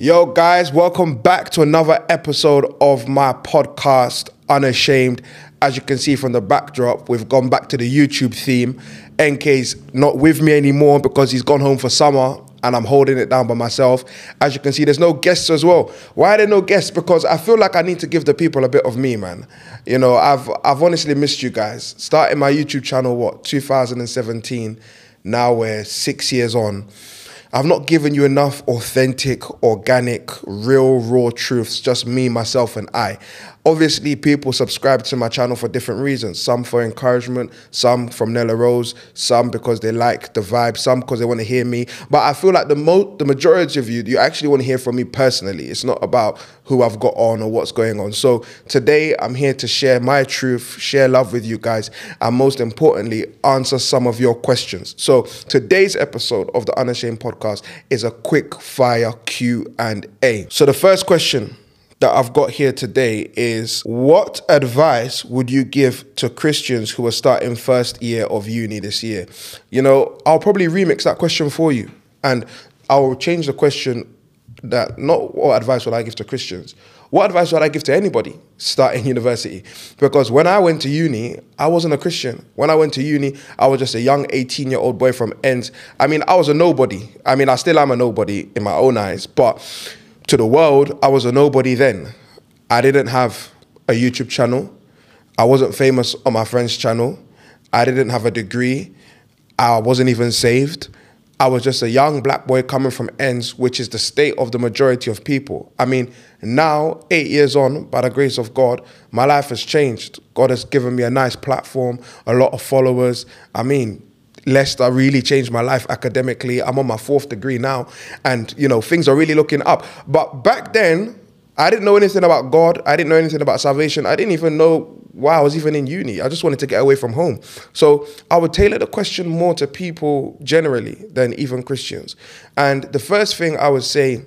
Yo, guys, welcome back to another episode of my podcast, Unashamed. As you can see from the backdrop, we've gone back to the YouTube theme. NK's not with me anymore because he's gone home for summer and I'm holding it down by myself. As you can see, there's no guests as well. Why are there no guests? Because I feel like I need to give the people a bit of me, man. You know, I've I've honestly missed you guys. Starting my YouTube channel, what, 2017. Now we're six years on. I've not given you enough authentic, organic, real, raw truths, just me, myself, and I. Obviously, people subscribe to my channel for different reasons. Some for encouragement, some from Nella Rose, some because they like the vibe, some because they want to hear me. But I feel like the mo- the majority of you, you actually want to hear from me personally. It's not about who I've got on or what's going on. So today, I'm here to share my truth, share love with you guys, and most importantly, answer some of your questions. So today's episode of the Unashamed podcast is a quick fire Q and A. So the first question that I've got here today is what advice would you give to Christians who are starting first year of uni this year? You know, I'll probably remix that question for you and I'll change the question that not what advice would I give to Christians? What advice would I give to anybody starting university? Because when I went to uni, I wasn't a Christian. When I went to uni, I was just a young 18 year old boy from ends. I mean, I was a nobody. I mean, I still am a nobody in my own eyes, but to the world, I was a nobody then. I didn't have a YouTube channel. I wasn't famous on my friend's channel. I didn't have a degree. I wasn't even saved. I was just a young black boy coming from ends, which is the state of the majority of people. I mean, now, eight years on, by the grace of God, my life has changed. God has given me a nice platform, a lot of followers. I mean, Leicester really changed my life academically. I'm on my fourth degree now, and you know things are really looking up. But back then, I didn't know anything about God. I didn't know anything about salvation. I didn't even know why I was even in uni. I just wanted to get away from home. So I would tailor the question more to people generally than even Christians. And the first thing I would say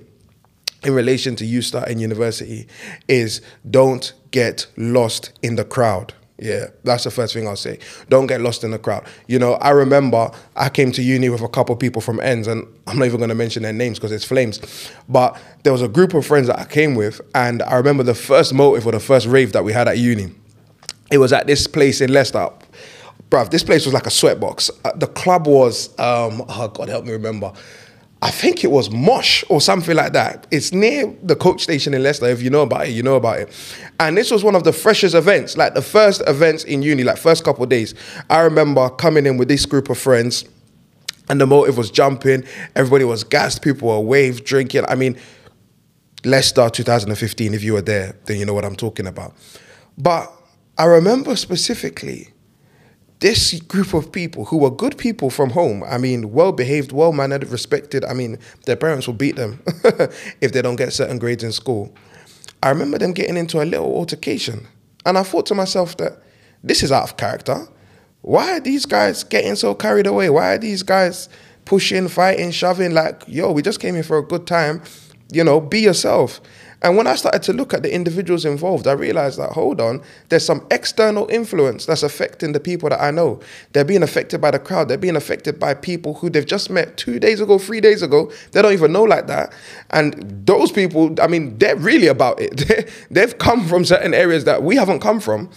in relation to you starting university is don't get lost in the crowd. Yeah, that's the first thing I'll say. Don't get lost in the crowd. You know, I remember I came to uni with a couple of people from ends, and I'm not even going to mention their names because it's flames. But there was a group of friends that I came with, and I remember the first motive or the first rave that we had at uni. It was at this place in Leicester. Bruv, this place was like a sweatbox. Uh, the club was, um, oh God, help me remember. I think it was Mosh or something like that. It's near the coach station in Leicester. If you know about it, you know about it. And this was one of the freshest events, like the first events in uni, like first couple days. I remember coming in with this group of friends, and the motive was jumping. Everybody was gassed. People were wave drinking. I mean, Leicester 2015. If you were there, then you know what I'm talking about. But I remember specifically this group of people who were good people from home, I mean, well behaved, well mannered, respected. I mean, their parents will beat them if they don't get certain grades in school. I remember them getting into a little altercation. And I thought to myself that this is out of character. Why are these guys getting so carried away? Why are these guys pushing, fighting, shoving? Like, yo, we just came here for a good time. You know, be yourself. And when I started to look at the individuals involved, I realized that, hold on, there's some external influence that's affecting the people that I know. They're being affected by the crowd. They're being affected by people who they've just met two days ago, three days ago. They don't even know like that. And those people, I mean, they're really about it. They've come from certain areas that we haven't come from.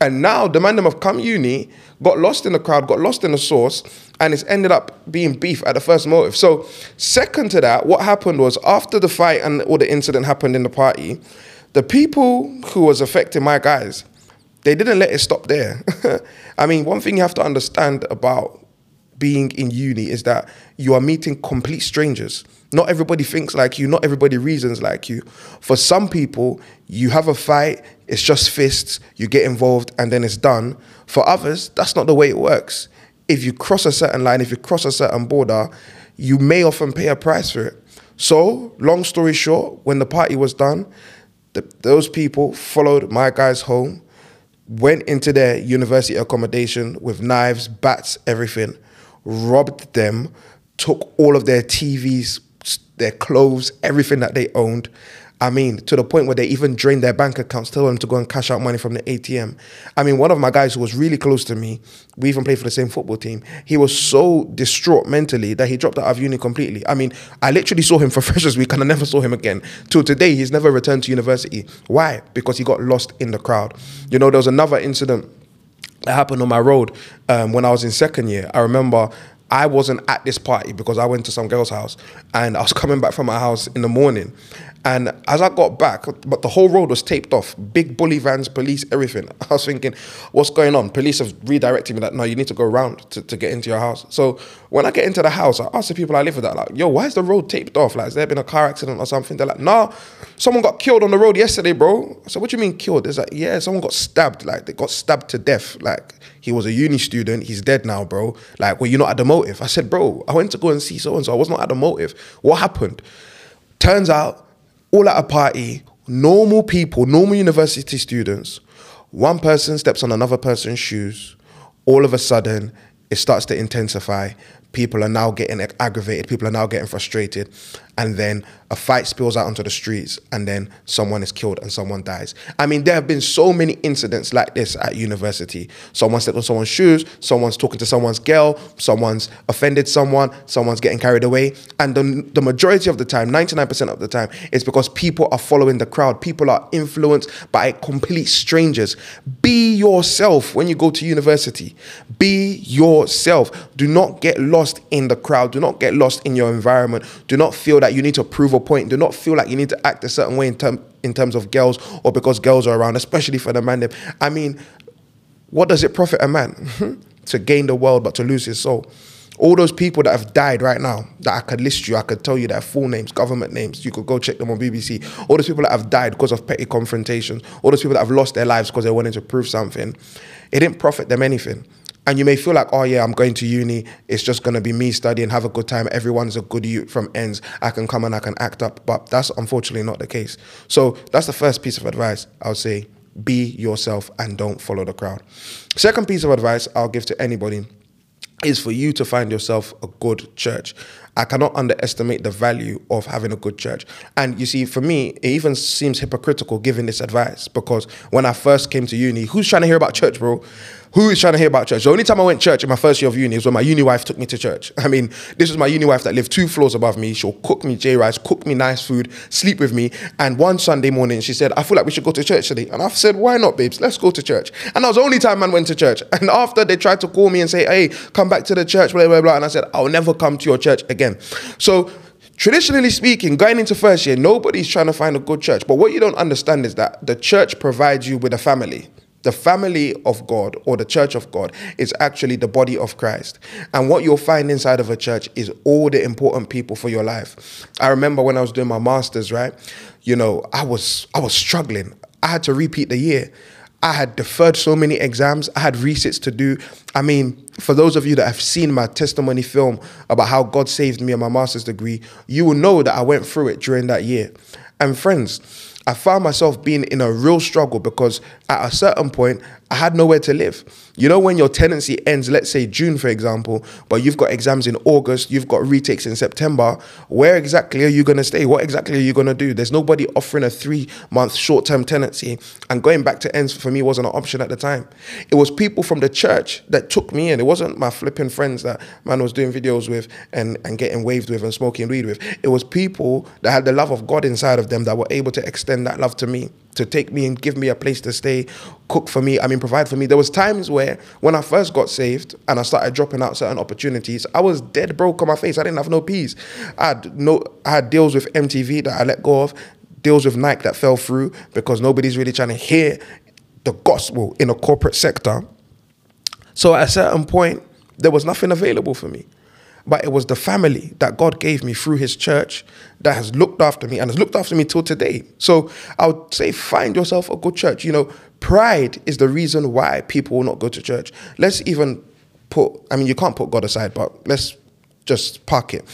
And now the man them have come uni, got lost in the crowd, got lost in the source, and it's ended up being beef at the first motive. So, second to that, what happened was after the fight and all the incident happened in the party, the people who was affecting my guys, they didn't let it stop there. I mean, one thing you have to understand about being in uni is that you are meeting complete strangers. Not everybody thinks like you, not everybody reasons like you. For some people, you have a fight, it's just fists, you get involved, and then it's done. For others, that's not the way it works. If you cross a certain line, if you cross a certain border, you may often pay a price for it. So, long story short, when the party was done, the, those people followed my guys home, went into their university accommodation with knives, bats, everything, robbed them, took all of their TVs, their clothes, everything that they owned. I mean, to the point where they even drained their bank accounts, tell them to go and cash out money from the ATM. I mean, one of my guys who was really close to me, we even played for the same football team. He was so distraught mentally that he dropped out of uni completely. I mean, I literally saw him for Freshers Week and I never saw him again. Till today, he's never returned to university. Why? Because he got lost in the crowd. You know, there was another incident that happened on my road um, when I was in second year. I remember I wasn't at this party because I went to some girl's house and I was coming back from my house in the morning. And as I got back, but the whole road was taped off, big bully vans, police, everything. I was thinking, what's going on? Police have redirected me that no, you need to go around to, to get into your house. So when I get into the house, I ask the people I live with that, like, yo, why is the road taped off? Like, has there been a car accident or something? They're like, nah, someone got killed on the road yesterday, bro. So what do you mean killed? It's like, yeah, someone got stabbed. Like, they got stabbed to death. Like, he was a uni student. He's dead now, bro. Like, well, you're not at the motive. I said, bro, I went to go and see so and so. I was not at the motive. What happened? Turns out, all at a party, normal people, normal university students, one person steps on another person's shoes. All of a sudden, it starts to intensify. People are now getting aggravated. People are now getting frustrated. And then a fight spills out onto the streets, and then someone is killed and someone dies. I mean, there have been so many incidents like this at university. Someone stepped on someone's shoes, someone's talking to someone's girl, someone's offended someone, someone's getting carried away. And the, the majority of the time, 99% of the time, it's because people are following the crowd. People are influenced by complete strangers. Be yourself when you go to university. Be yourself. Do not get lost in the crowd. Do not get lost in your environment. Do not feel that you need to prove a point. Do not feel like you need to act a certain way in, term, in terms of girls or because girls are around, especially for the man. I mean, what does it profit a man to gain the world but to lose his soul? All those people that have died right now, that I could list you, I could tell you their full names, government names. You could go check them on BBC. All those people that have died because of petty confrontations, all those people that have lost their lives because they wanted to prove something, it didn't profit them anything. And you may feel like, oh yeah, I'm going to uni. It's just gonna be me studying, have a good time. Everyone's a good youth from ends. I can come and I can act up. But that's unfortunately not the case. So that's the first piece of advice I would say. Be yourself and don't follow the crowd. Second piece of advice I'll give to anybody is for you to find yourself a good church. I cannot underestimate the value of having a good church. And you see, for me, it even seems hypocritical giving this advice because when I first came to uni, who's trying to hear about church, bro? Who is trying to hear about church? The only time I went church in my first year of uni was when my uni wife took me to church. I mean, this was my uni wife that lived two floors above me. She'll cook me J rice, cook me nice food, sleep with me. And one Sunday morning, she said, I feel like we should go to church today. And I said, Why not, babes? Let's go to church. And that was the only time man went to church. And after they tried to call me and say, Hey, come back to the church, blah, blah, blah. And I said, I'll never come to your church again. So, traditionally speaking, going into first year, nobody's trying to find a good church. But what you don't understand is that the church provides you with a family. The family of God or the church of God is actually the body of Christ. And what you'll find inside of a church is all the important people for your life. I remember when I was doing my masters, right? You know, I was I was struggling. I had to repeat the year. I had deferred so many exams. I had resits to do. I mean, for those of you that have seen my testimony film about how God saved me and my master's degree, you will know that I went through it during that year. And friends, I found myself being in a real struggle because at a certain point, I had nowhere to live. You know, when your tenancy ends, let's say June, for example, but you've got exams in August, you've got retakes in September, where exactly are you going to stay? What exactly are you going to do? There's nobody offering a three month short term tenancy. And going back to ends for me wasn't an option at the time. It was people from the church that took me in. It wasn't my flipping friends that man was doing videos with and, and getting waved with and smoking weed with. It was people that had the love of God inside of them that were able to extend that love to me to take me and give me a place to stay, cook for me, I mean provide for me. There was times where when I first got saved and I started dropping out certain opportunities, I was dead broke on my face. I didn't have no peas. I had no I had deals with MTV that I let go of, deals with Nike that fell through because nobody's really trying to hear the gospel in a corporate sector. So at a certain point, there was nothing available for me but it was the family that God gave me through his church that has looked after me and has looked after me till today. So I would say find yourself a good church. You know, pride is the reason why people will not go to church. Let's even put, I mean, you can't put God aside, but let's just park it.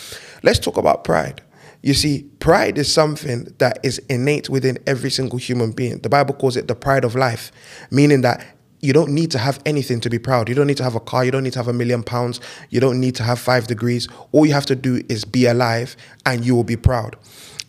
Let's talk about pride. You see, pride is something that is innate within every single human being. The Bible calls it the pride of life, meaning that you don't need to have anything to be proud. You don't need to have a car. You don't need to have a million pounds. You don't need to have five degrees. All you have to do is be alive and you will be proud.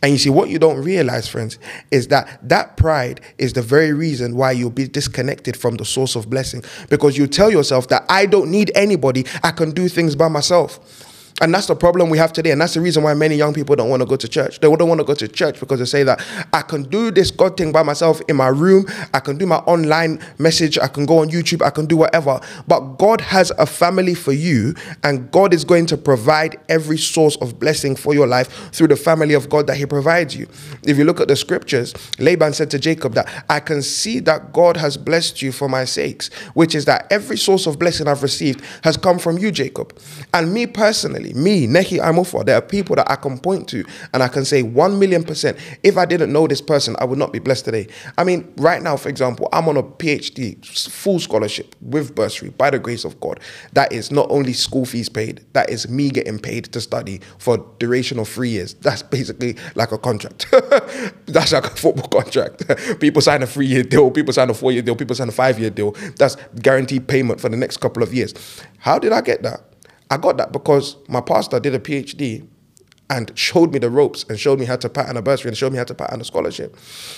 And you see, what you don't realize, friends, is that that pride is the very reason why you'll be disconnected from the source of blessing. Because you tell yourself that I don't need anybody, I can do things by myself. And that's the problem we have today. And that's the reason why many young people don't want to go to church. They don't want to go to church because they say that I can do this God thing by myself in my room. I can do my online message. I can go on YouTube. I can do whatever. But God has a family for you, and God is going to provide every source of blessing for your life through the family of God that He provides you. If you look at the scriptures, Laban said to Jacob that I can see that God has blessed you for my sakes, which is that every source of blessing I've received has come from you, Jacob. And me personally, me, Nehi Amofa, there are people that I can point to and I can say 1 million percent, if I didn't know this person, I would not be blessed today. I mean, right now, for example, I'm on a PhD, full scholarship with bursary by the grace of God. That is not only school fees paid, that is me getting paid to study for duration of three years. That's basically like a contract. That's like a football contract. people sign a three year deal, people sign a four year deal, people sign a five year deal. That's guaranteed payment for the next couple of years. How did I get that? I got that because my pastor did a PhD and showed me the ropes and showed me how to pattern a bursary and showed me how to pattern a scholarship.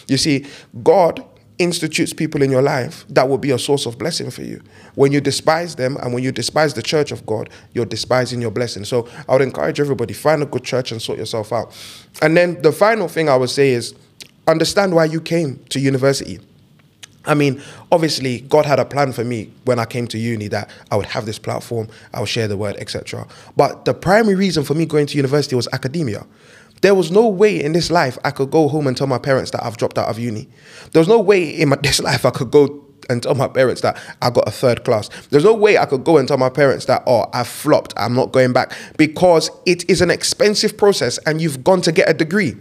You see, God institutes people in your life that will be a source of blessing for you. When you despise them and when you despise the church of God, you're despising your blessing. So I would encourage everybody find a good church and sort yourself out. And then the final thing I would say is understand why you came to university. I mean, obviously, God had a plan for me when I came to uni that I would have this platform, I would share the word, etc. But the primary reason for me going to university was academia. There was no way in this life I could go home and tell my parents that I've dropped out of uni. There was no way in my, this life I could go and tell my parents that I got a third class. There's no way I could go and tell my parents that, oh, I flopped, I'm not going back, because it is an expensive process and you've gone to get a degree.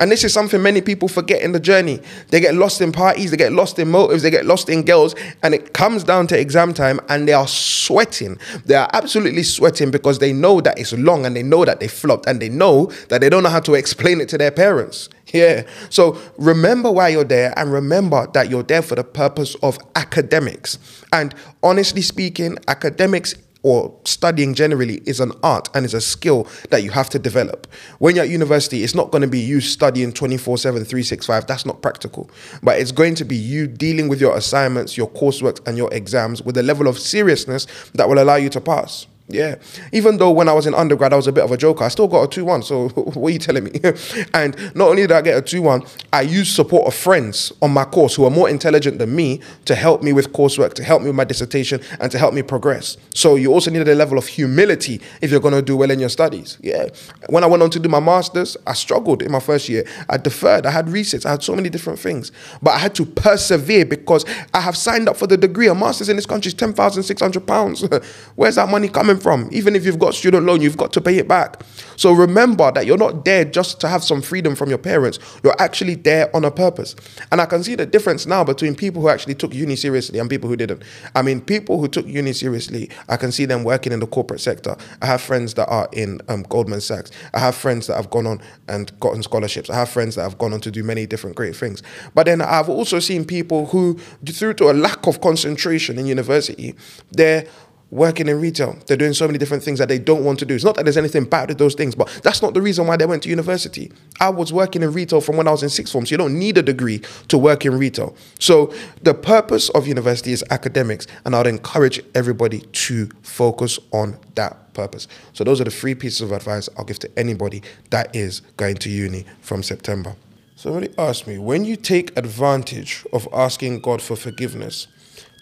And this is something many people forget in the journey. They get lost in parties, they get lost in motives, they get lost in girls, and it comes down to exam time and they are sweating. They are absolutely sweating because they know that it's long and they know that they flopped and they know that they don't know how to explain it to their parents. Yeah. So remember why you're there and remember that you're there for the purpose of academics. And honestly speaking, academics or studying generally is an art and is a skill that you have to develop. When you're at university, it's not going to be you studying 24 7, 365. That's not practical. But it's going to be you dealing with your assignments, your coursework, and your exams with a level of seriousness that will allow you to pass. Yeah. Even though when I was in undergrad, I was a bit of a joker, I still got a 2 1. So, what are you telling me? and not only did I get a 2 1, I used support of friends on my course who are more intelligent than me to help me with coursework, to help me with my dissertation, and to help me progress. So, you also needed a level of humility if you're going to do well in your studies. Yeah. When I went on to do my master's, I struggled in my first year. I deferred, I had resits, I had so many different things. But I had to persevere because I have signed up for the degree. A master's in this country is £10,600. Where's that money coming from? Even if you've got student loan, you've got to pay it back. So remember that you're not there just to have some freedom from your parents. You're actually there on a purpose. And I can see the difference now between people who actually took uni seriously and people who didn't. I mean, people who took uni seriously, I can see them working in the corporate sector. I have friends that are in um, Goldman Sachs. I have friends that have gone on and gotten scholarships. I have friends that have gone on to do many different great things. But then I've also seen people who, through to a lack of concentration in university, they're working in retail. They're doing so many different things that they don't want to do. It's not that there's anything bad with those things, but that's not the reason why they went to university. I was working in retail from when I was in sixth form, so you don't need a degree to work in retail. So the purpose of university is academics, and I'd encourage everybody to focus on that purpose. So those are the three pieces of advice I'll give to anybody that is going to uni from September. Somebody asked me, when you take advantage of asking God for forgiveness,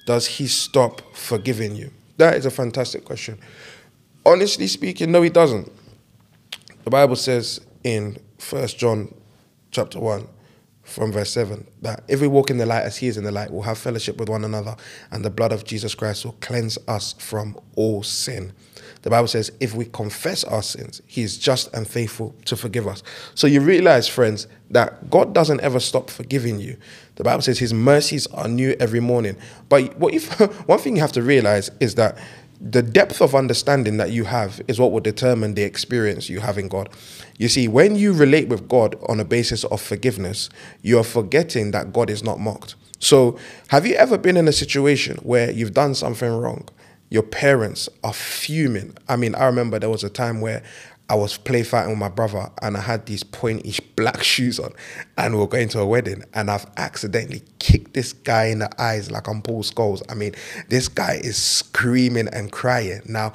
does he stop forgiving you? That is a fantastic question. Honestly speaking, no, he doesn't. The Bible says in First John chapter 1 from verse 7 that if we walk in the light as he is in the light, we'll have fellowship with one another, and the blood of Jesus Christ will cleanse us from all sin. The Bible says if we confess our sins, he is just and faithful to forgive us. So you realize, friends, that God doesn't ever stop forgiving you. The Bible says his mercies are new every morning. But what if one thing you have to realize is that the depth of understanding that you have is what will determine the experience you have in God. You see, when you relate with God on a basis of forgiveness, you're forgetting that God is not mocked. So, have you ever been in a situation where you've done something wrong? Your parents are fuming. I mean, I remember there was a time where I was play fighting with my brother and I had these pointy black shoes on and we are going to a wedding and I've accidentally kicked this guy in the eyes like I'm Paul Scholes. I mean, this guy is screaming and crying. Now,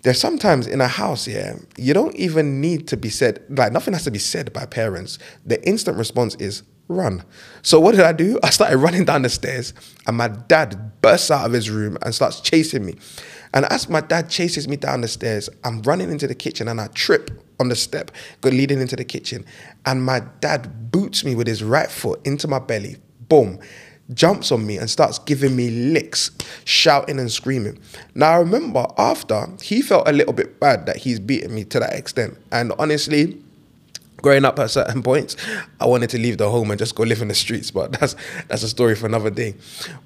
there's sometimes in a house, yeah, you don't even need to be said, like nothing has to be said by parents. The instant response is run. So what did I do? I started running down the stairs and my dad bursts out of his room and starts chasing me. And as my dad chases me down the stairs, I'm running into the kitchen and I trip on the step, leading into the kitchen. And my dad boots me with his right foot into my belly. Boom jumps on me and starts giving me licks, shouting and screaming. Now, I remember after he felt a little bit bad that he's beating me to that extent. And honestly, growing up at certain points, I wanted to leave the home and just go live in the streets, but that's that's a story for another day.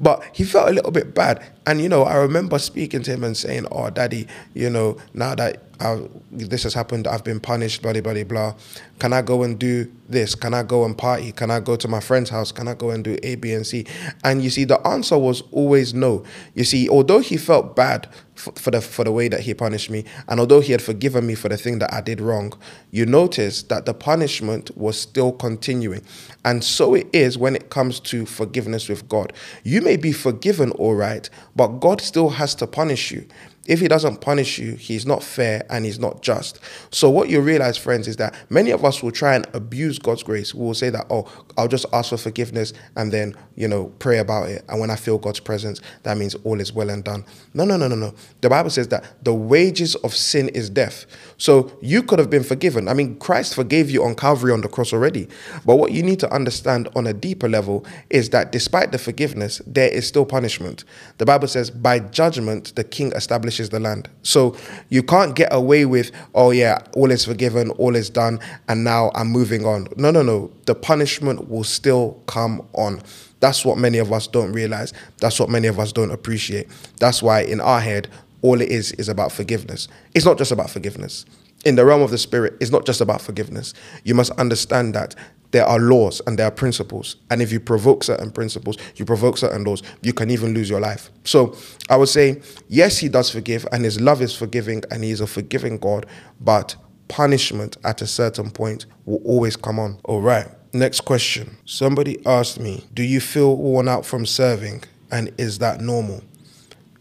But he felt a little bit bad, and you know, I remember speaking to him and saying, "Oh, daddy, you know, now that I, this has happened, I've been punished, blah blah blah blah. Can I go and do this? Can I go and party? Can I go to my friend's house? Can I go and do A, B, and C?" And you see, the answer was always no. You see, although he felt bad for, the for the way that he punished me, and although he had forgiven me for the thing that I did wrong, you notice that the punishment was still continuing. And so it is when it comes to forgiveness with God. You may be forgiven, all right, but God still has to punish you. If he doesn't punish you, he's not fair and he's not just. So, what you realize, friends, is that many of us will try and abuse God's grace. We will say that, oh, I'll just ask for forgiveness and then, you know, pray about it. And when I feel God's presence, that means all is well and done. No, no, no, no, no. The Bible says that the wages of sin is death. So, you could have been forgiven. I mean, Christ forgave you on Calvary on the cross already. But what you need to understand on a deeper level is that despite the forgiveness, there is still punishment. The Bible says, by judgment, the king established establishes the land. So you can't get away with, oh yeah, all is forgiven, all is done, and now I'm moving on. No, no, no. The punishment will still come on. That's what many of us don't realize. That's what many of us don't appreciate. That's why in our head, all it is is about forgiveness. It's not just about forgiveness. In the realm of the spirit, it's not just about forgiveness. You must understand that there are laws and there are principles. And if you provoke certain principles, you provoke certain laws, you can even lose your life. So I would say, yes, he does forgive, and his love is forgiving, and he is a forgiving God, but punishment at a certain point will always come on. All right. Next question. Somebody asked me, Do you feel worn out from serving? And is that normal?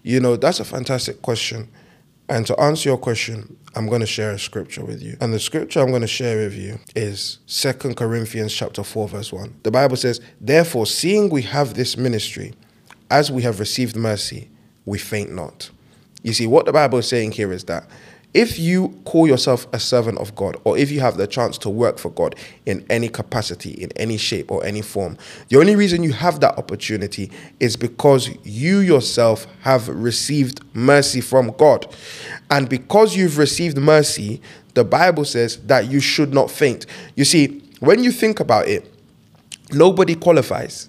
You know, that's a fantastic question. And to answer your question, I'm going to share a scripture with you. And the scripture I'm going to share with you is Second Corinthians chapter 4 verse 1. The Bible says, "Therefore, seeing we have this ministry, as we have received mercy, we faint not." You see, what the Bible is saying here is that if you call yourself a servant of God, or if you have the chance to work for God in any capacity, in any shape, or any form, the only reason you have that opportunity is because you yourself have received mercy from God. And because you've received mercy, the Bible says that you should not faint. You see, when you think about it, nobody qualifies,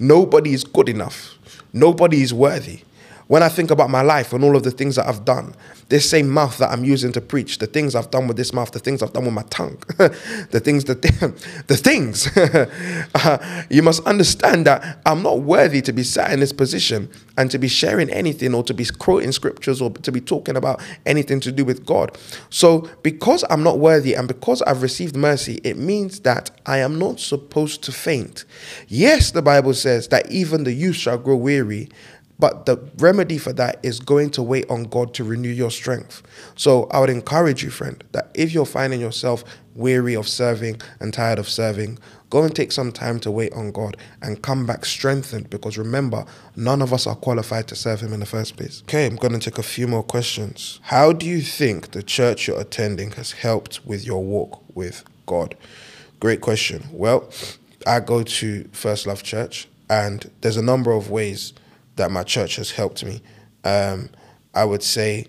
nobody is good enough, nobody is worthy. When I think about my life and all of the things that I've done, this same mouth that I'm using to preach, the things I've done with this mouth, the things I've done with my tongue, the things, the, the things, uh, you must understand that I'm not worthy to be sat in this position and to be sharing anything or to be quoting scriptures or to be talking about anything to do with God. So, because I'm not worthy and because I've received mercy, it means that I am not supposed to faint. Yes, the Bible says that even the youth shall grow weary but the remedy for that is going to wait on God to renew your strength. So I would encourage you, friend, that if you're finding yourself weary of serving and tired of serving, go and take some time to wait on God and come back strengthened because remember, none of us are qualified to serve Him in the first place. Okay, I'm going to take a few more questions. How do you think the church you're attending has helped with your walk with God? Great question. Well, I go to First Love Church, and there's a number of ways that my church has helped me. Um, I would say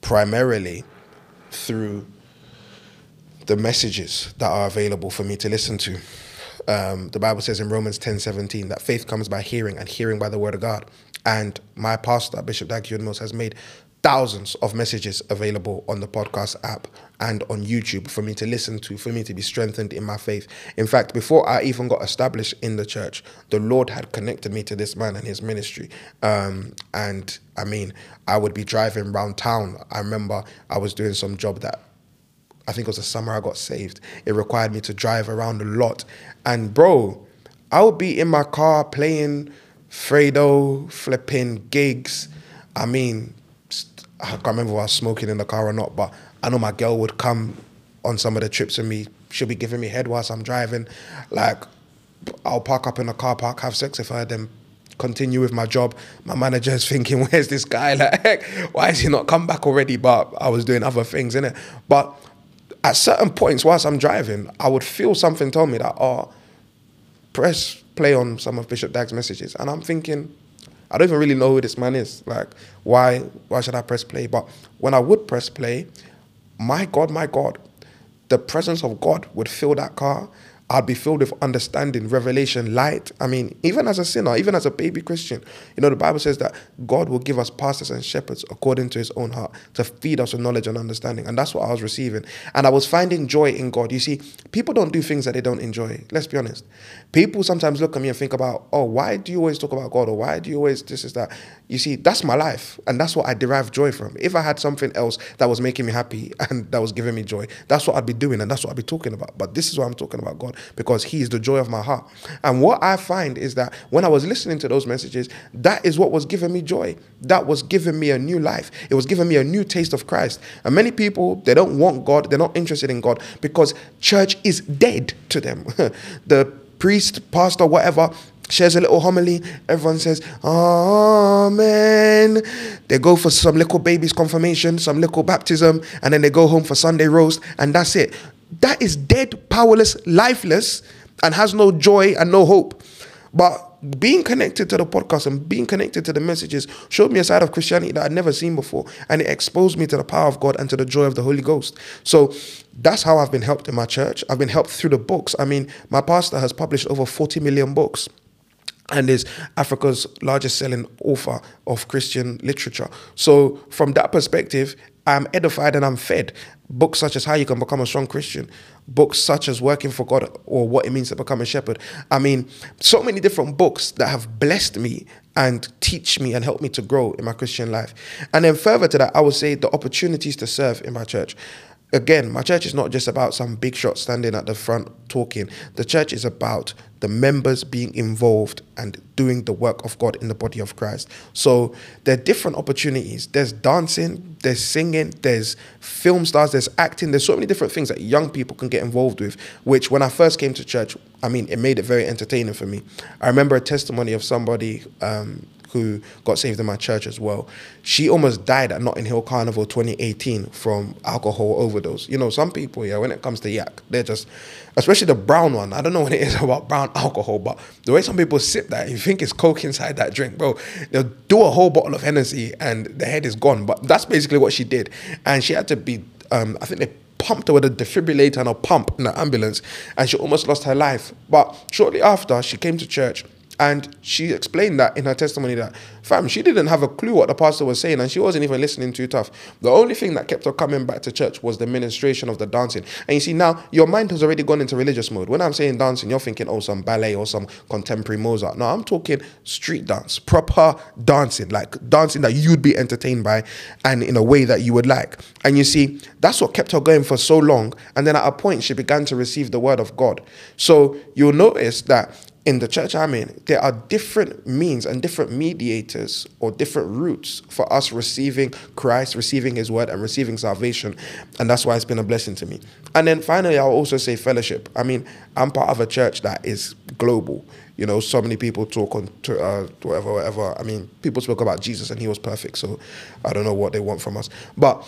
primarily through the messages that are available for me to listen to. Um, the Bible says in Romans 10 17 that faith comes by hearing and hearing by the word of God. And my pastor, Bishop Dag Mills, has made thousands of messages available on the podcast app and on YouTube for me to listen to, for me to be strengthened in my faith. In fact, before I even got established in the church, the Lord had connected me to this man and his ministry. Um, and I mean, I would be driving around town. I remember I was doing some job that I think it was the summer I got saved. It required me to drive around a lot. And bro, I would be in my car playing Fredo, flipping gigs. I mean, I can't remember if I was smoking in the car or not, but I know my girl would come on some of the trips with me. She'll be giving me head whilst I'm driving. Like, I'll park up in the car park, have sex with her, then continue with my job. My manager is thinking, where's this guy? Like, why is he not come back already? But I was doing other things in it. But at certain points whilst I'm driving, I would feel something tell me that, oh, press play on some of Bishop Dag's messages. And I'm thinking, I don't even really know who this man is. Like, why why should I press play? But when I would press play, my God, my God, the presence of God would fill that car I'd be filled with understanding, revelation, light. I mean, even as a sinner, even as a baby Christian, you know, the Bible says that God will give us pastors and shepherds according to his own heart to feed us with knowledge and understanding. And that's what I was receiving. And I was finding joy in God. You see, people don't do things that they don't enjoy. Let's be honest. People sometimes look at me and think about, oh, why do you always talk about God? Or why do you always this is that? You see, that's my life. And that's what I derive joy from. If I had something else that was making me happy and that was giving me joy, that's what I'd be doing and that's what I'd be talking about. But this is what I'm talking about God because He is the joy of my heart. And what I find is that when I was listening to those messages, that is what was giving me joy. That was giving me a new life. It was giving me a new taste of Christ. And many people, they don't want God, they're not interested in God because church is dead to them. the priest, pastor, whatever, shares a little homily. Everyone says, Amen. They go for some little baby's confirmation, some little baptism, and then they go home for Sunday roast, and that's it. That is dead, powerless, lifeless, and has no joy and no hope. But being connected to the podcast and being connected to the messages showed me a side of Christianity that I'd never seen before. And it exposed me to the power of God and to the joy of the Holy Ghost. So that's how I've been helped in my church. I've been helped through the books. I mean, my pastor has published over 40 million books and is Africa's largest selling author of Christian literature. So, from that perspective, I'm edified and I'm fed. Books such as How You Can Become a Strong Christian, books such as Working for God or What It Means to Become a Shepherd. I mean, so many different books that have blessed me and teach me and help me to grow in my Christian life. And then further to that, I would say the opportunities to serve in my church again, my church is not just about some big shot standing at the front talking. The church is about the members being involved and doing the work of God in the body of Christ. So there are different opportunities. There's dancing, there's singing, there's film stars, there's acting. There's so many different things that young people can get involved with, which when I first came to church, I mean, it made it very entertaining for me. I remember a testimony of somebody um, who got saved in my church as well. She almost died at Notting Hill Carnival 2018 from alcohol overdose. You know, some people, yeah, when it comes to yak, they're just, especially the brown one. I don't know what it is about brown alcohol, but the way some people sip that, you think it's coke inside that drink, bro. They'll do a whole bottle of Hennessy and the head is gone. But that's basically what she did, and she had to be. Um, I think they pumped her with a defibrillator and a pump in the ambulance, and she almost lost her life. But shortly after, she came to church and she explained that in her testimony that, fam, she didn't have a clue what the pastor was saying and she wasn't even listening too tough. The only thing that kept her coming back to church was the ministration of the dancing. And you see, now your mind has already gone into religious mode. When I'm saying dancing, you're thinking, oh, some ballet or some contemporary Mozart. No, I'm talking street dance, proper dancing, like dancing that you'd be entertained by and in a way that you would like. And you see, that's what kept her going for so long. And then at a point, she began to receive the word of God. So you'll notice that in the church I'm in, there are different means and different mediators or different routes for us receiving Christ, receiving His word, and receiving salvation. And that's why it's been a blessing to me. And then finally, I'll also say fellowship. I mean, I'm part of a church that is global. You know, so many people talk on to uh, whatever, whatever. I mean, people spoke about Jesus and He was perfect. So I don't know what they want from us. But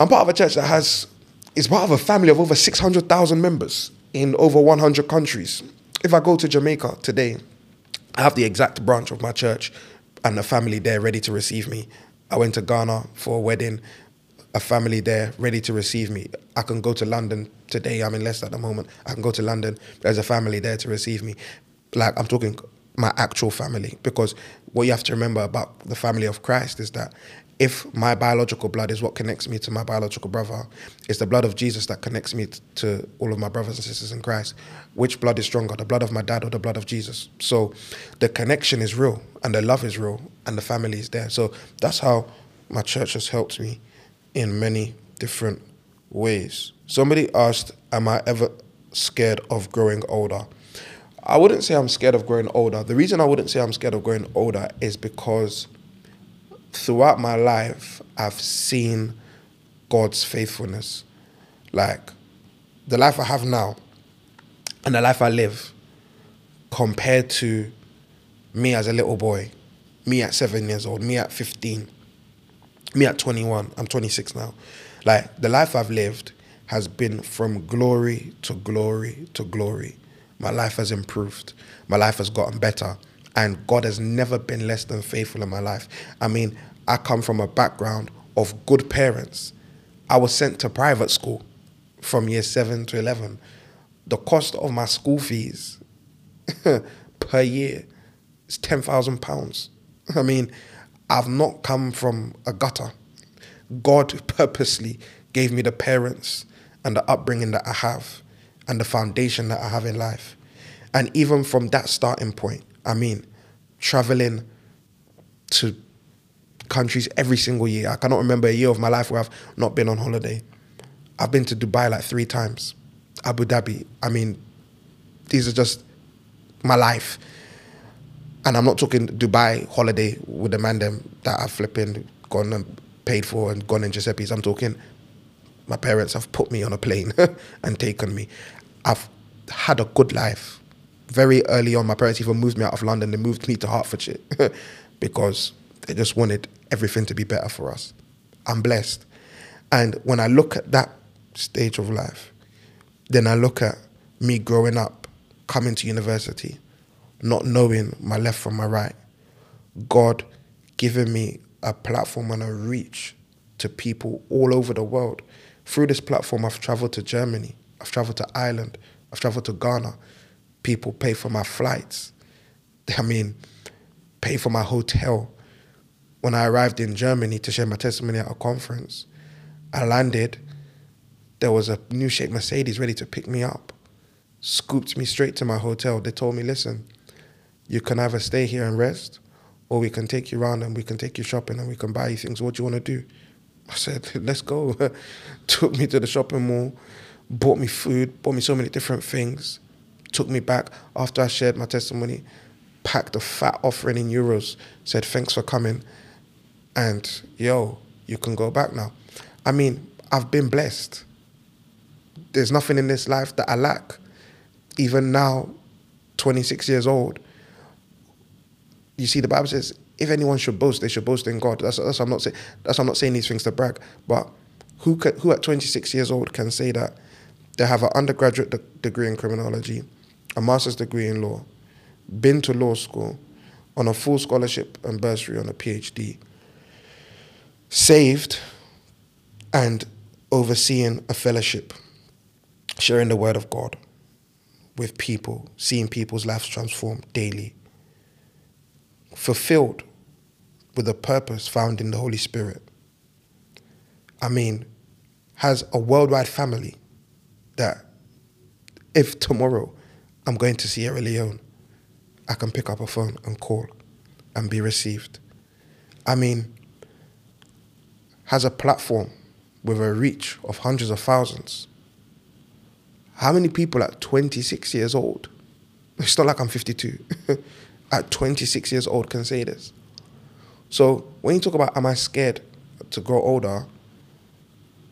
I'm part of a church that has, is part of a family of over 600,000 members in over 100 countries if I go to Jamaica today, I have the exact branch of my church and a family there ready to receive me. I went to Ghana for a wedding, a family there ready to receive me. I can go to London today. I'm in Leicester at the moment. I can go to London. There's a family there to receive me. Like I'm talking my actual family because what you have to remember about the family of Christ is that if my biological blood is what connects me to my biological brother, it's the blood of Jesus that connects me to all of my brothers and sisters in Christ. Which blood is stronger, the blood of my dad or the blood of Jesus? So the connection is real and the love is real and the family is there. So that's how my church has helped me in many different ways. Somebody asked, Am I ever scared of growing older? I wouldn't say I'm scared of growing older. The reason I wouldn't say I'm scared of growing older is because throughout my life, I've seen God's faithfulness. Like the life I have now and the life I live compared to me as a little boy, me at seven years old, me at 15, me at 21, I'm 26 now. Like the life I've lived has been from glory to glory to glory. My life has improved. My life has gotten better. And God has never been less than faithful in my life. I mean, I come from a background of good parents. I was sent to private school from year seven to 11. The cost of my school fees per year is £10,000. I mean, I've not come from a gutter. God purposely gave me the parents and the upbringing that I have and the foundation that I have in life. And even from that starting point, I mean, traveling to countries every single year. I cannot remember a year of my life where I've not been on holiday. I've been to Dubai like three times, Abu Dhabi. I mean, these are just my life. And I'm not talking Dubai holiday with the man them that I've flipping gone and paid for and gone in Giuseppe's. I'm talking my parents have put me on a plane and taken me. I've had a good life. Very early on, my parents even moved me out of London. They moved me to Hertfordshire because they just wanted everything to be better for us. I'm blessed. And when I look at that stage of life, then I look at me growing up, coming to university, not knowing my left from my right, God giving me a platform and a reach to people all over the world. Through this platform, I've traveled to Germany, I've traveled to Ireland, I've traveled to Ghana. People pay for my flights. I mean, pay for my hotel. When I arrived in Germany to share my testimony at a conference, I landed. There was a new shape Mercedes ready to pick me up, scooped me straight to my hotel. They told me, listen, you can either stay here and rest, or we can take you around and we can take you shopping and we can buy you things. What do you want to do? I said, let's go. Took me to the shopping mall, bought me food, bought me so many different things. Took me back after I shared my testimony, packed a fat offering in euros, said, thanks for coming. And yo, you can go back now. I mean, I've been blessed. There's nothing in this life that I lack. Even now, 26 years old, you see, the Bible says, if anyone should boast, they should boast in God. That's, that's I'm not saying. That's I'm not saying these things to brag. But who can, who at 26 years old can say that they have an undergraduate de- degree in criminology, a master's degree in law, been to law school, on a full scholarship and bursary on a PhD, saved, and overseeing a fellowship, sharing the word of God with people, seeing people's lives transformed daily fulfilled with a purpose found in the Holy Spirit. I mean, has a worldwide family that if tomorrow I'm going to Sierra Leone, I can pick up a phone and call and be received. I mean, has a platform with a reach of hundreds of thousands. How many people at 26 years old? It's not like I'm 52. at 26 years old can say this. So when you talk about am I scared to grow older,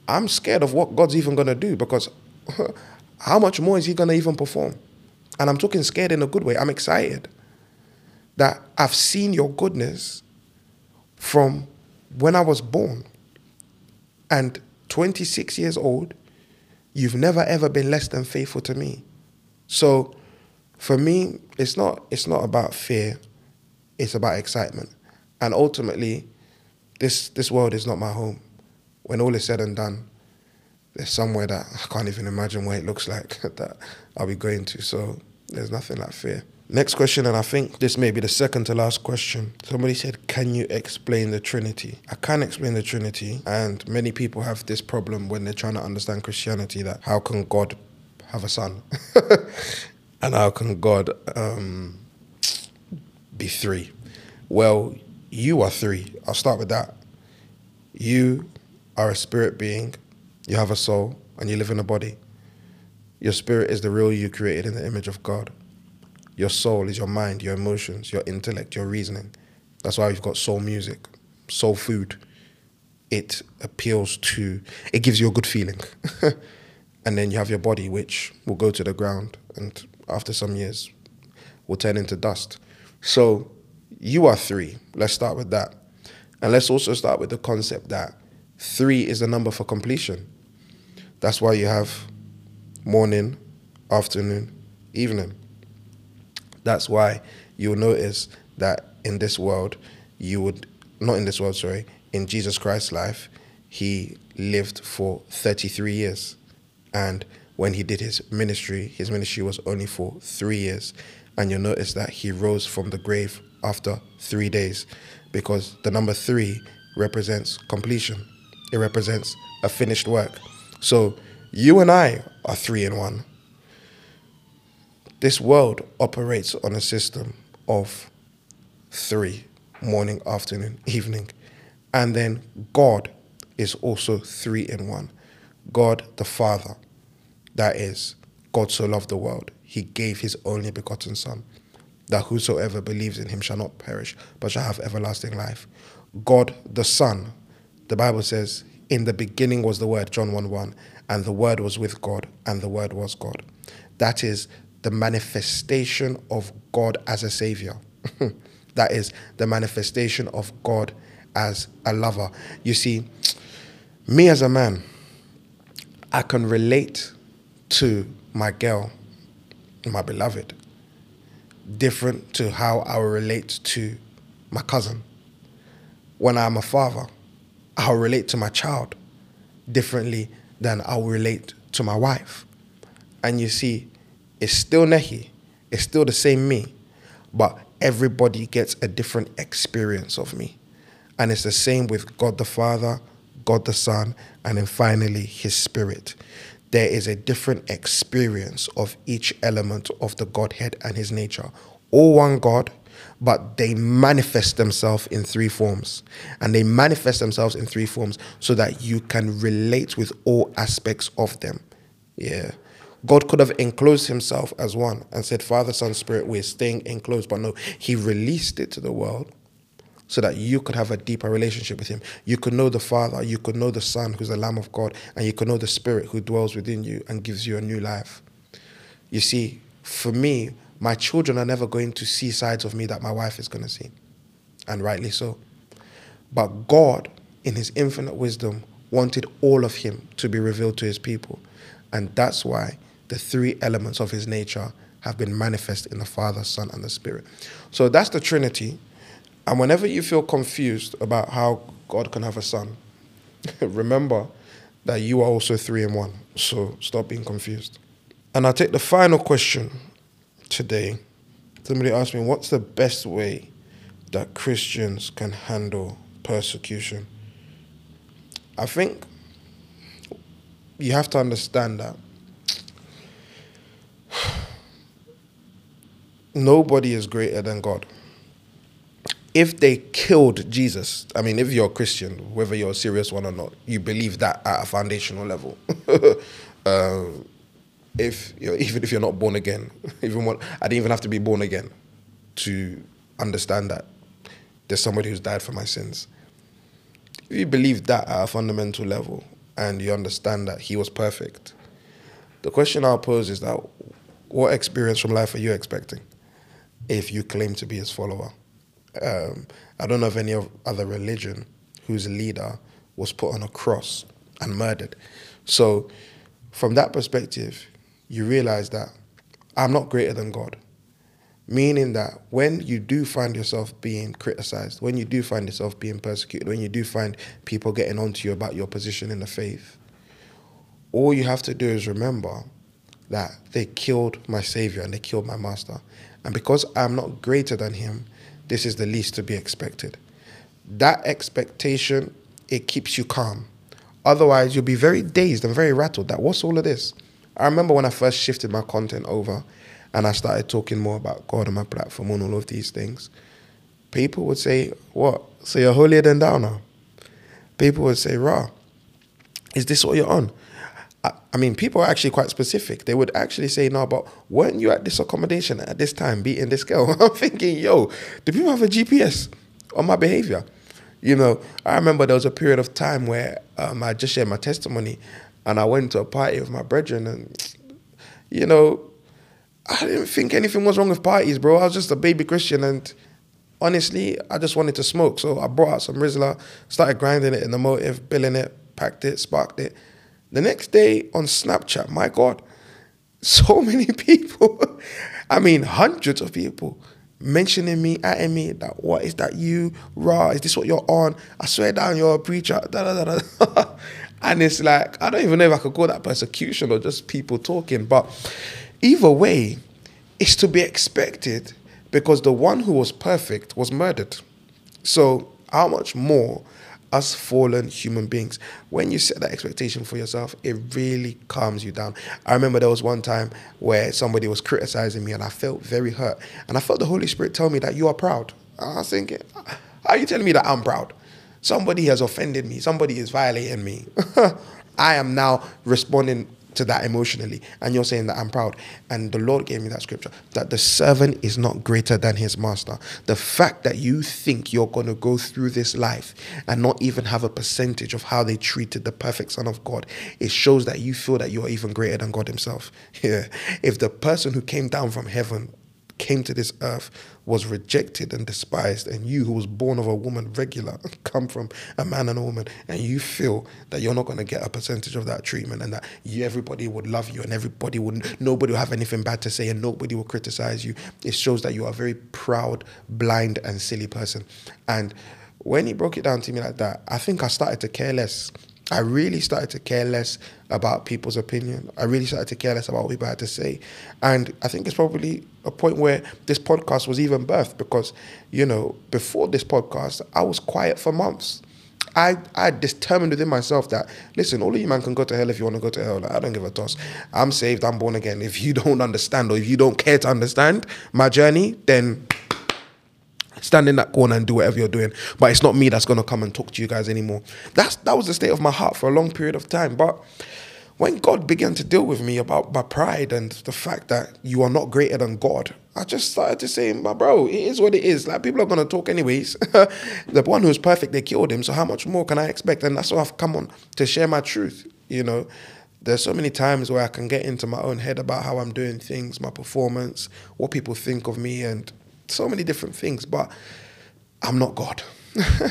I'm scared of what God's even gonna do because how much more is He gonna even perform? And I'm talking scared in a good way. I'm excited that I've seen your goodness from when I was born. And 26 years old, you've never ever been less than faithful to me. So for me, it's not it's not about fear, it's about excitement. And ultimately, this this world is not my home. When all is said and done, there's somewhere that I can't even imagine what it looks like that I'll be going to. So there's nothing like fear. Next question, and I think this may be the second to last question. Somebody said, Can you explain the Trinity? I can explain the Trinity, and many people have this problem when they're trying to understand Christianity that how can God have a son? and how can God um, be three? Well, you are three. I'll start with that. You are a spirit being You have a soul and you live in a body. Your spirit is the real you created in the image of God. Your soul is your mind, your emotions, your intellect, your reasoning. That's why we've got soul music, soul food. It appeals to, it gives you a good feeling. and then you have your body, which will go to the ground and after some years will turn into dust. So you are three. Let's start with that. And let's also start with the concept that three is the number for completion. That's why you have morning, afternoon, evening. That's why you'll notice that in this world, you would, not in this world, sorry, in Jesus Christ's life, he lived for 33 years. And when he did his ministry, his ministry was only for three years. And you'll notice that he rose from the grave after three days because the number three represents completion, it represents a finished work. So you and I are three in one. This world operates on a system of three morning, afternoon, evening. And then God is also three in one. God the Father, that is, God so loved the world, he gave his only begotten Son, that whosoever believes in him shall not perish, but shall have everlasting life. God the Son, the Bible says, in the beginning was the Word, John 1 1, and the Word was with God, and the Word was God. That is the manifestation of God as a Savior. that is the manifestation of God as a lover. You see, me as a man, I can relate to my girl, my beloved, different to how I relate to my cousin. When I'm a father, I'll relate to my child differently than I'll relate to my wife. And you see, it's still Nehi, it's still the same me, but everybody gets a different experience of me. And it's the same with God the Father, God the Son, and then finally His Spirit. There is a different experience of each element of the Godhead and His nature. All one God, but they manifest themselves in three forms. And they manifest themselves in three forms so that you can relate with all aspects of them. Yeah. God could have enclosed himself as one and said, Father, Son, Spirit, we're staying enclosed. But no, he released it to the world so that you could have a deeper relationship with him. You could know the Father, you could know the Son, who's the Lamb of God, and you could know the Spirit who dwells within you and gives you a new life. You see, for me, my children are never going to see sides of me that my wife is going to see, and rightly so. But God, in his infinite wisdom, wanted all of him to be revealed to his people. And that's why the three elements of his nature have been manifest in the Father, Son, and the Spirit. So that's the Trinity. And whenever you feel confused about how God can have a son, remember that you are also three in one. So stop being confused. And I'll take the final question today. Somebody asked me, what's the best way that Christians can handle persecution? I think you have to understand that nobody is greater than God. If they killed Jesus, I mean, if you're a Christian, whether you're a serious one or not, you believe that at a foundational level. uh, if you're, even if you're not born again, even what I didn't even have to be born again to understand that there's somebody who's died for my sins. If you believe that at a fundamental level and you understand that he was perfect, the question I'll pose is that what experience from life are you expecting? if you claim to be his follower. Um, I don't know of any other religion whose leader was put on a cross and murdered. So, from that perspective, you realize that I'm not greater than God. Meaning that when you do find yourself being criticized, when you do find yourself being persecuted, when you do find people getting onto you about your position in the faith, all you have to do is remember that they killed my Savior and they killed my Master. And because I'm not greater than him, this is the least to be expected. That expectation, it keeps you calm. Otherwise, you'll be very dazed and very rattled that what's all of this? I remember when I first shifted my content over and I started talking more about God on my platform and all of these things. People would say, What? So you're holier than thou now? People would say, Rah, Is this what you're on? I, I mean, people are actually quite specific. They would actually say, no, but weren't you at this accommodation at this time beating this girl? I'm thinking, yo, do people have a GPS on my behavior? You know, I remember there was a period of time where um, I just shared my testimony and I went to a party with my brethren and, you know, I didn't think anything was wrong with parties, bro. I was just a baby Christian and honestly, I just wanted to smoke. So I brought out some Rizla, started grinding it in the motive, billing it, packed it, sparked it. The next day on Snapchat, my God, so many people, I mean, hundreds of people mentioning me, at me, that what is that you, raw? Is this what you're on? I swear down, you're a preacher. Da, da, da, da. And it's like, I don't even know if I could call that persecution or just people talking. But either way, it's to be expected because the one who was perfect was murdered. So, how much more us fallen human beings, when you set that expectation for yourself, it really calms you down. I remember there was one time where somebody was criticizing me and I felt very hurt. And I felt the Holy Spirit tell me that you are proud. I was thinking, how are you telling me that I'm proud? Somebody has offended me, somebody is violating me. I am now responding to that emotionally. And you're saying that I'm proud. And the Lord gave me that scripture that the servant is not greater than his master. The fact that you think you're going to go through this life and not even have a percentage of how they treated the perfect Son of God, it shows that you feel that you're even greater than God Himself. Yeah. If the person who came down from heaven came to this earth was rejected and despised, and you, who was born of a woman regular, come from a man and a woman, and you feel that you're not going to get a percentage of that treatment, and that you, everybody would love you, and everybody would, nobody will have anything bad to say, and nobody will criticize you. It shows that you are a very proud, blind, and silly person. And when he broke it down to me like that, I think I started to care less I really started to care less about people's opinion. I really started to care less about what people had to say. And I think it's probably a point where this podcast was even birthed because, you know, before this podcast, I was quiet for months. I, I determined within myself that, listen, all of you man can go to hell if you want to go to hell. Like, I don't give a toss. I'm saved, I'm born again. If you don't understand or if you don't care to understand my journey, then stand in that corner and do whatever you're doing. But it's not me that's gonna come and talk to you guys anymore. That's that was the state of my heart for a long period of time. But when God began to deal with me about my pride and the fact that you are not greater than God, I just started to say, my bro, it is what it is. Like people are gonna talk anyways. the one who's perfect, they killed him. So how much more can I expect? And that's why I've come on to share my truth. You know, there's so many times where I can get into my own head about how I'm doing things, my performance, what people think of me, and so many different things, but I'm not God.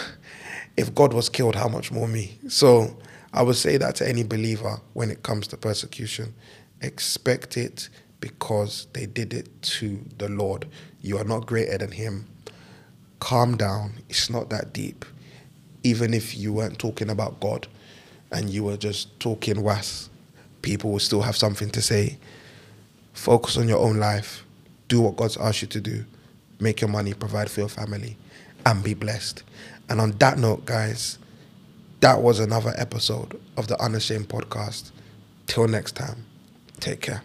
if God was killed, how much more me? So I would say that to any believer when it comes to persecution. Expect it because they did it to the Lord. You are not greater than Him. Calm down. It's not that deep. Even if you weren't talking about God and you were just talking was, people will still have something to say. Focus on your own life. Do what God's asked you to do make your money, provide for your family, and be blessed. And on that note, guys, that was another episode of the Unashamed podcast. Till next time, take care.